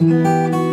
Música